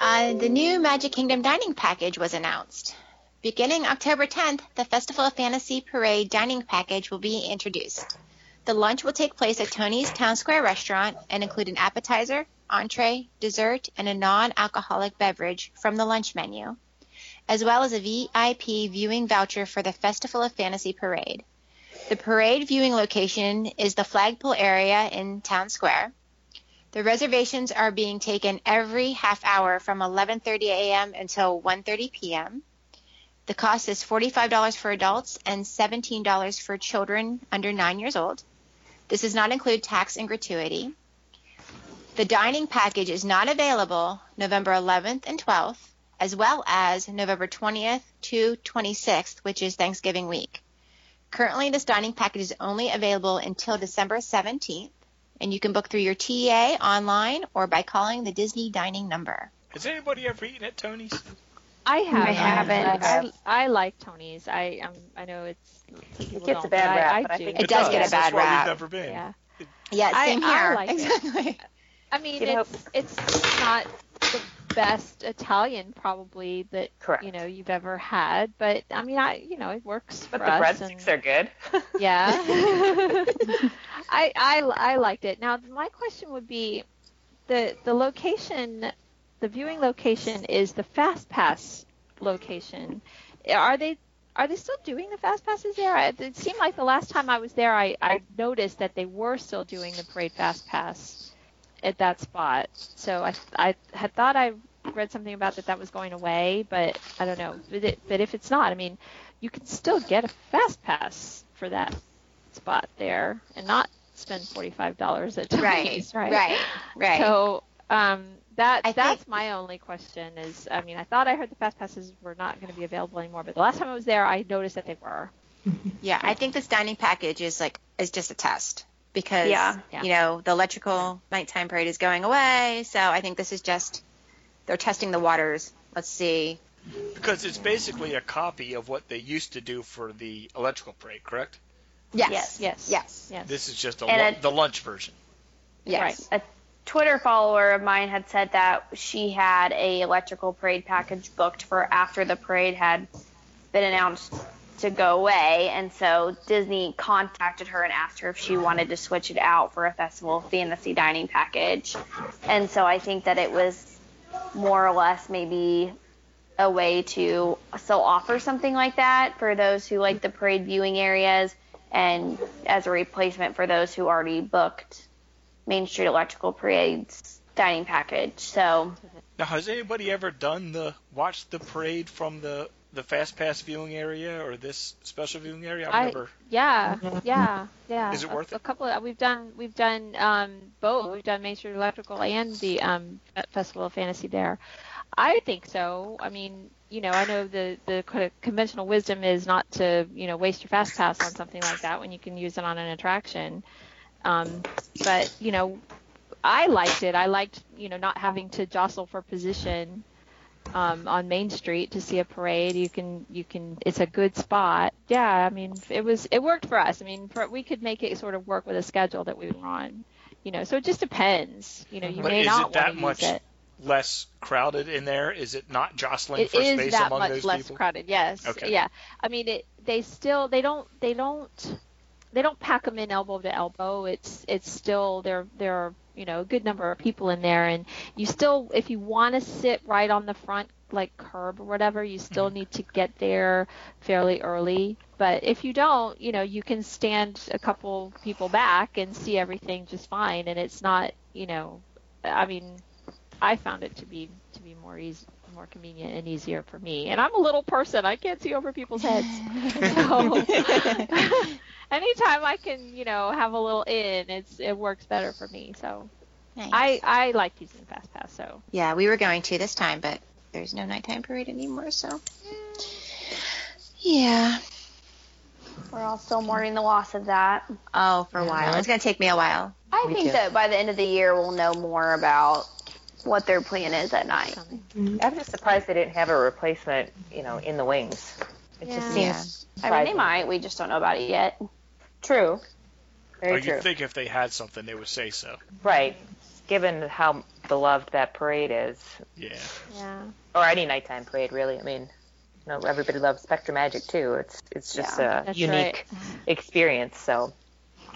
Uh, the new Magic Kingdom dining package was announced. Beginning October 10th, the Festival of Fantasy Parade dining package will be introduced. The lunch will take place at Tony's Town Square restaurant and include an appetizer, entree, dessert, and a non-alcoholic beverage from the lunch menu, as well as a VIP viewing voucher for the Festival of Fantasy Parade. The parade viewing location is the flagpole area in Town Square. The reservations are being taken every half hour from 11:30 a.m. until 1:30 p.m. The cost is $45 for adults and $17 for children under 9 years old. This does not include tax and gratuity. The dining package is not available November 11th and 12th, as well as November 20th to 26th, which is Thanksgiving week. Currently, this dining package is only available until December 17th and you can book through your TA online or by calling the Disney dining number. Has anybody ever eaten at Tony's? I haven't. I haven't. I, I like Tony's. I um, I know it's some people gets a bad rap, I, I but I do. think It does get a That's bad why rap. We've never been. Yeah. Yeah, same I here. like *laughs* it. exactly. I mean, You know- it's it's not the best Italian probably that Correct. you know you've ever had, but I mean, I you know it works But for the us. breadsticks and, are good. *laughs* yeah. *laughs* I, I I liked it. Now my question would be, the the location, the viewing location is the Fast Pass location. Are they are they still doing the Fast Passes there? It seemed like the last time I was there, I, I noticed that they were still doing the Parade Fast Pass at that spot. So I I had thought I read something about that that was going away, but I don't know. But, it, but if it's not, I mean, you can still get a Fast Pass for that spot there and not spend forty five dollars at Right, right? right, right. So um, that I that's think- my only question. Is I mean, I thought I heard the fast passes were not going to be available anymore, but the last time I was there, I noticed that they were. Yeah, I think this dining package is like is just a test because Yeah. Yeah. you know the electrical nighttime parade is going away. So I think this is just they're testing the waters. Let's see. Because it's basically a copy of what they used to do for the electrical parade, correct? Yes. Yes. Yes. Yes. Yes. This is just a And lu- it- the lunch version. Yes. a Twitter follower of mine had said that she had a electrical parade package booked for after the parade had been announced to go away, and so Disney contacted her and asked her if she wanted to switch it out for a festival fantasy dining package. And so I think that it was more or less maybe a way to still offer something like that for those who like the parade viewing areas and as a replacement for those who already booked Main Street Electrical Parade's dining package. So Now, has anybody ever done the watch the parade from the the fast pass viewing area or this special viewing area? I remember. I- Yeah, yeah, yeah. Is it A- worth a, it? couple of we've done we've done um, both. We've done Main Street Electrical and the um, Fe- Festival of Fantasy there. I think so. I mean, you know, I know the the kind of conventional wisdom is not to you know waste your fast pass on something like that when you can use it on an attraction. Um, but you know, I liked it. I liked you know not having to jostle for position um, on Main Street to see a parade. You can you can it's a good spot. Yeah, I mean it was it worked for us. I mean for, we could make it sort of work with a schedule that we were on. You know, so it just depends. You know, you But may is not it that want to much use it. less crowded in there? Is it not jostling It for is space that much less people? crowded. Yes. Okay. Yeah. I mean, it. They still. They don't. They don't. They don't pack them in elbow to elbow. It's. It's still. There. There are. You know, a good number of people in there, and you still, if you want to sit right on the front, like curb or whatever, you still Mm-hmm. need to get there fairly early. But if you don't, you know, you can stand a couple people back and see everything just fine, and it's not. You know, I mean, I found it to be to be more easy, more convenient and easier for me. And I'm a little person; I can't see over people's heads. So *laughs* anytime I can, you know, have a little in, it's it works better for me. So Nice. I I like using Fast Pass. So yeah, we were going to this time, but there's no nighttime parade anymore, so yeah. we're all still mourning the loss of that. Oh, for a while. It's gonna take me a while. I Me think too. that by the end of the year we'll know more about what their plan is at night. I'm just surprised they didn't have a replacement, you know, in the wings. It just Yeah. I mean, they might. We just don't know about it yet. True. Very oh, Or true. you think if they had something, they would say so. Right. Given how beloved that parade is, Yeah. yeah, or any nighttime parade, really. I mean, you know, everybody loves SpectroMagic too. It's it's just a That's unique experience. So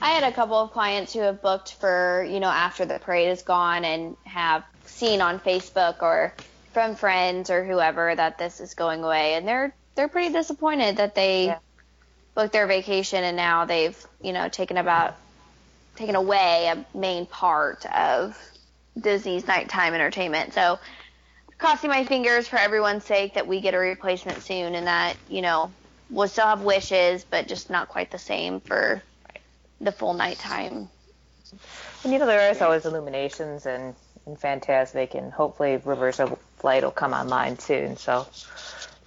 I had a couple of clients who have booked for, you know, after the parade is gone and have seen on Facebook or from friends or whoever that this is going away and they're they're pretty disappointed that they Yeah. booked their vacation and now they've, you know, taken about taken away a main part of Disney's nighttime entertainment. So crossing my fingers for everyone's sake that we get a replacement soon and that, you know, we'll still have wishes but just not quite the same for the full nighttime. And you know, there is always illuminations and, and Fantasmic, and hopefully Rivers of Light will come online soon. So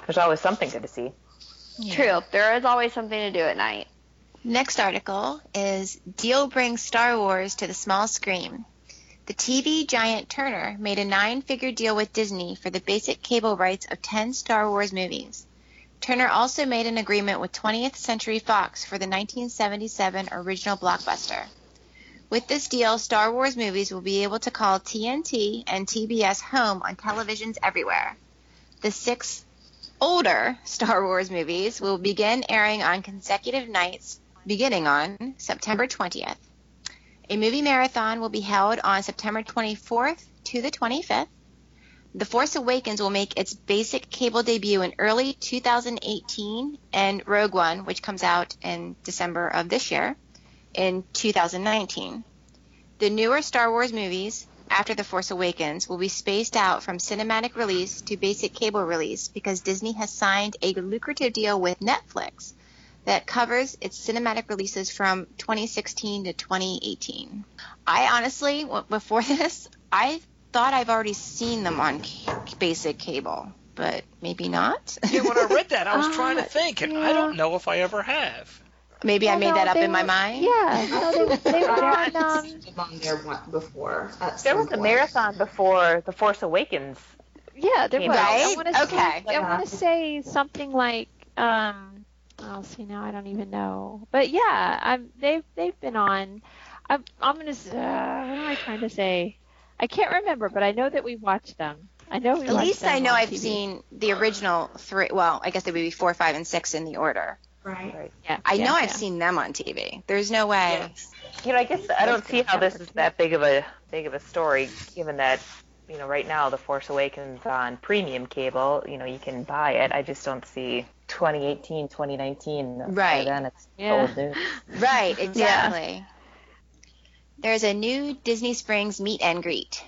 there's always something good to see. True. There is always something to do at night. Next article is Deal brings Star Wars to the small screen. The TV giant Turner made a nine figure deal with Disney for the basic cable rights of 10 Star Wars movies. Turner also made an agreement with 20th Century Fox for the 1977 original blockbuster. With this deal, Star Wars movies will be able to call TNT and TBS home on televisions everywhere. The six older Star Wars movies will begin airing on consecutive nights beginning on September 20th. A movie marathon will be held on September 24th to the 25th. The Force Awakens will make its basic cable debut in early 2018, and Rogue One, which comes out in December of this year, in 2019. The newer Star Wars movies, after The Force Awakens, will be spaced out from cinematic release to basic cable release because Disney has signed a lucrative deal with Netflix that covers its cinematic releases from 2016 to 2018. I honestly, before *laughs* this, I thought I've already seen them on basic cable, but maybe not. Yeah, when I read that, I was *laughs* trying to Uh, think, and I don't know if I ever have. Maybe I made no, that up they in my mind. Yeah, no, they, they were on. I've Um, seen on there one before. There some was a marathon before The Force Awakens. yeah, there was. Right? I want to Okay. say. I want to say something like. Um, oh, see now I don't even know. But yeah, I'm. They've they've been on. I'm. I'm gonna. Uh, what am I trying to say? I can't remember, but I know that we watched them. I know we. At watched least them I know I've TV. seen the original three. Well, I guess they would be four, five, and six in the order. Right. Yeah, I yeah, know I've seen them on TV. There's no way. You know, I guess I don't see how this is that big of a big of a story, given that you know right now The Force Awakens on premium cable. You know, you can buy it. I just don't see 2018, 2019. Right. Then it's Yeah. old news. *laughs* Right, exactly. There's a new Disney Springs meet and greet.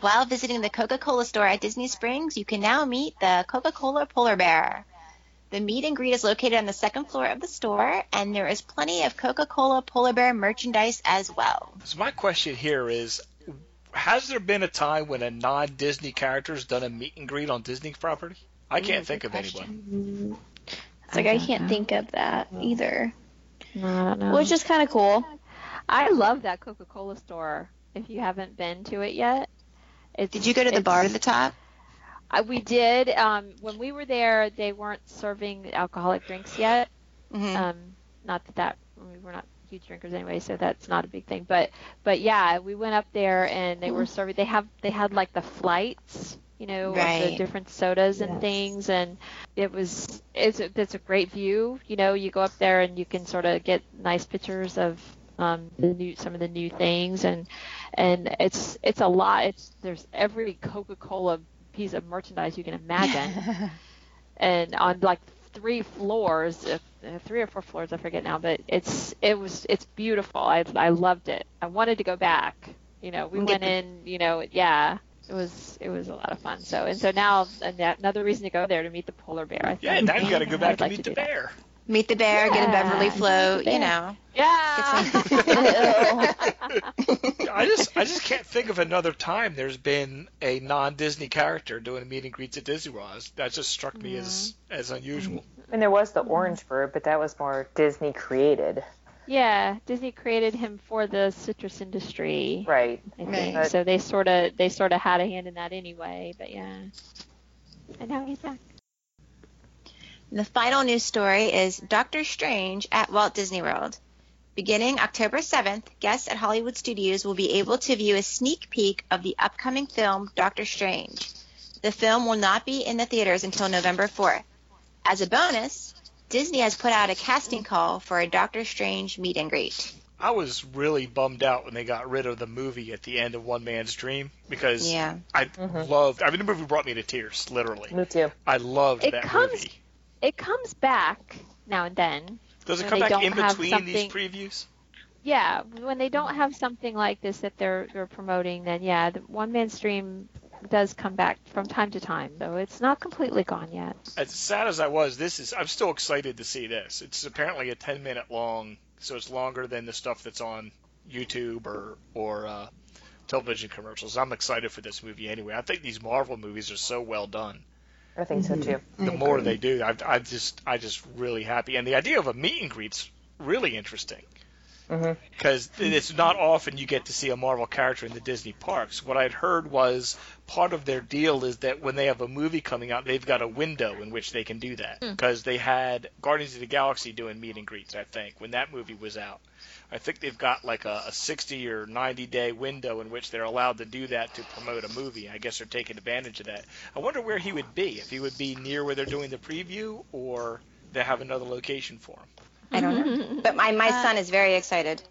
While visiting the Coca Cola store at Disney Springs, you can now meet the Coca Cola Polar Bear. The meet and greet is located on the second floor of the store, and there is plenty of Coca Cola Polar Bear merchandise as well. So my question here is, has there been a time when a non-Disney character has done a meet and greet on Disney property? I can't think of anyone. It's like I can't think of that either, No, I don't know. which is kind of cool. I love that Coca-Cola store. If you haven't been to it yet, it's, Did you go to the bar at the top? Uh, we did. Um, when we were there, they weren't serving alcoholic drinks yet. hmm Um, not that that we were not huge drinkers anyway, so that's not a big thing. But but yeah, we went up there and they were serving. They have they had like the flights, you know, of the different sodas and Yes. things, and it was it's a, it's a great view. You know, you go up there and you can sort of get nice pictures of um, the new some of the new things and and it's it's a lot. It's there's every Coca-Cola piece of merchandise you can imagine *laughs* and on like three floors, if, uh, three or four floors, I forget now, but it's it was it's beautiful. I I loved it. I wanted to go back. You know, we went in. You know, yeah, it was it was a lot of fun. So and so now an- another reason to go there to meet the polar bear. I Yeah, now you got to go *laughs* back I'd like and meet to the bear. that. Bear. Meet the bear, get a Beverly meet the float, you know. Yeah. *laughs* I just I just can't think of another time there's been a non-Disney character doing a meet and greets at Disney World. That just struck me as mm. as unusual. And there was the orange bird, but that was more Disney created. yeah, Disney created him for the citrus industry. Right. I think. But- So they sort of they sort of had a hand in that anyway. But yeah, and now he's back. The final news story is Doctor Strange at Walt Disney World. Beginning October 7th, guests at Hollywood Studios will be able to view a sneak peek of the upcoming film Doctor Strange. The film will not be in the theaters until November 4th. As a bonus, Disney has put out a casting call for a Doctor Strange meet and greet. I was really bummed out when they got rid of the movie at the end of One Man's Dream because Yeah. I Mhm. loved. I mean, the movie brought me to tears, literally. Me too. I loved It that comes- movie. It comes back now and then. Does it come back in between these previews? Yeah, when they don't have something like this that they're they're promoting, then yeah, the One Man's Dream does come back from time to time, though it's not completely gone yet. As sad as I was, this is. I'm still excited to see this. It's apparently a 10 minute long, so it's longer than the stuff that's on YouTube or or uh, television commercials. I'm excited for this movie anyway. I think these Marvel movies are so well done. I think so too. The more they do, I, I just I just really happy. And the idea of a meet and greet's really interesting. Mhm. because it's not often you get to see a Marvel character in the Disney parks. What I'd heard was part of their deal is that when they have a movie coming out, they've got a window in which they can do that. Because they had Guardians of the Galaxy doing meet and greets, I think, when that movie was out. I think they've got like a, a 60 or 90 day window in which they're allowed to do that to promote a movie. I guess they're taking advantage of that. I wonder where he would be. If he would be near where they're doing the preview or they have another location for him. I don't know. *laughs* But my, my son is very excited.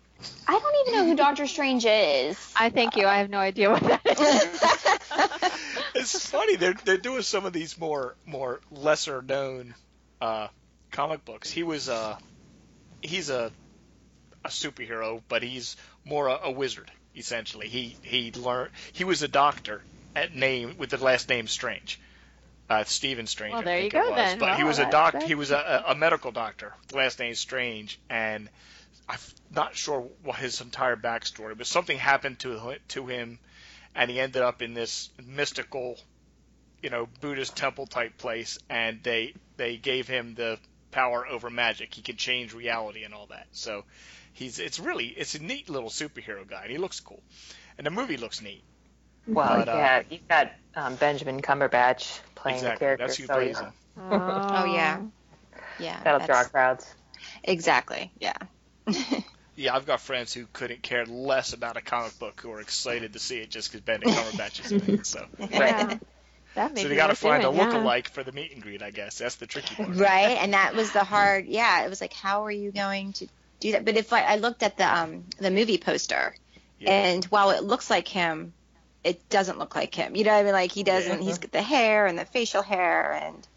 I don't even know who Doctor Strange is. *laughs* I thank you. I have no idea what that is. *laughs* it's funny they're they're doing some of these more more lesser known uh, comic books. He was uh he's a a superhero, but he's more a, a wizard essentially. He he learned he was a doctor at name with the last name Strange. Uh, Stephen Strange. Well, I there think you it go was. then. But he was a doctor. He was a, a medical doctor. The last name Strange, and I'm not sure what his entire backstory, but something happened to to him, and he ended up in this mystical you know Buddhist temple type place, and they they gave him the power over magic. He can change reality and all that. So he's it's really it's a neat little superhero guy, and he looks cool, and the movie looks neat. Well, But, uh, yeah, you've got um, Benjamin Cumberbatch playing the character, that's who so plays yeah, him. Oh yeah, yeah. that'll draw crowds. Exactly. Yeah. *laughs* Yeah, I've got friends who couldn't care less about a comic book who are excited to see it just because Benedict Cumberbatch is in it. So, *laughs* Yeah. That so they got to worth find a doing, yeah. look-alike for the meet and greet. I guess that's the tricky part. right and that was the hard yeah it was like how are you going to do that but if i, I looked at the um the movie poster Yeah. and while it looks like him it doesn't look like him you know what i mean like he doesn't he's got the hair and the facial hair and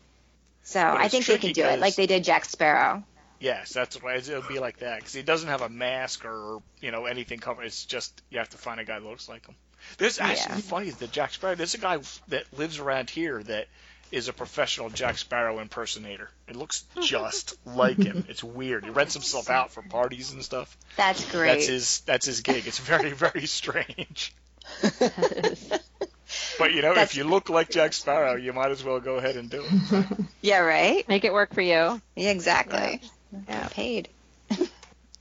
so i think they can do it, like they did jack sparrow Yes, that's why it'll be like that because he doesn't have a mask or you know anything covered. It's just you have to find a guy that looks like him. There's actually Yeah. funny that Jack Sparrow. There's a guy that lives around here that is a professional Jack Sparrow impersonator. It looks *laughs* just like him. It's weird. He rents himself out for parties and stuff. that's great That's his that's his gig. It's very *laughs* very strange. *laughs* But you know, That's- if you look like Jack Sparrow, you might as well go ahead and do it. yeah right Make it work for you. yeah, exactly Yeah. paid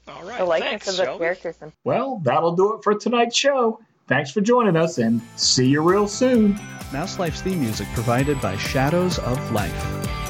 All right. The likeness thanks, of the Shelby. characters and Well, that'll do it for tonight's show. Thanks for joining us and see you real soon. Mouse Life's theme music provided by Shadows of Life.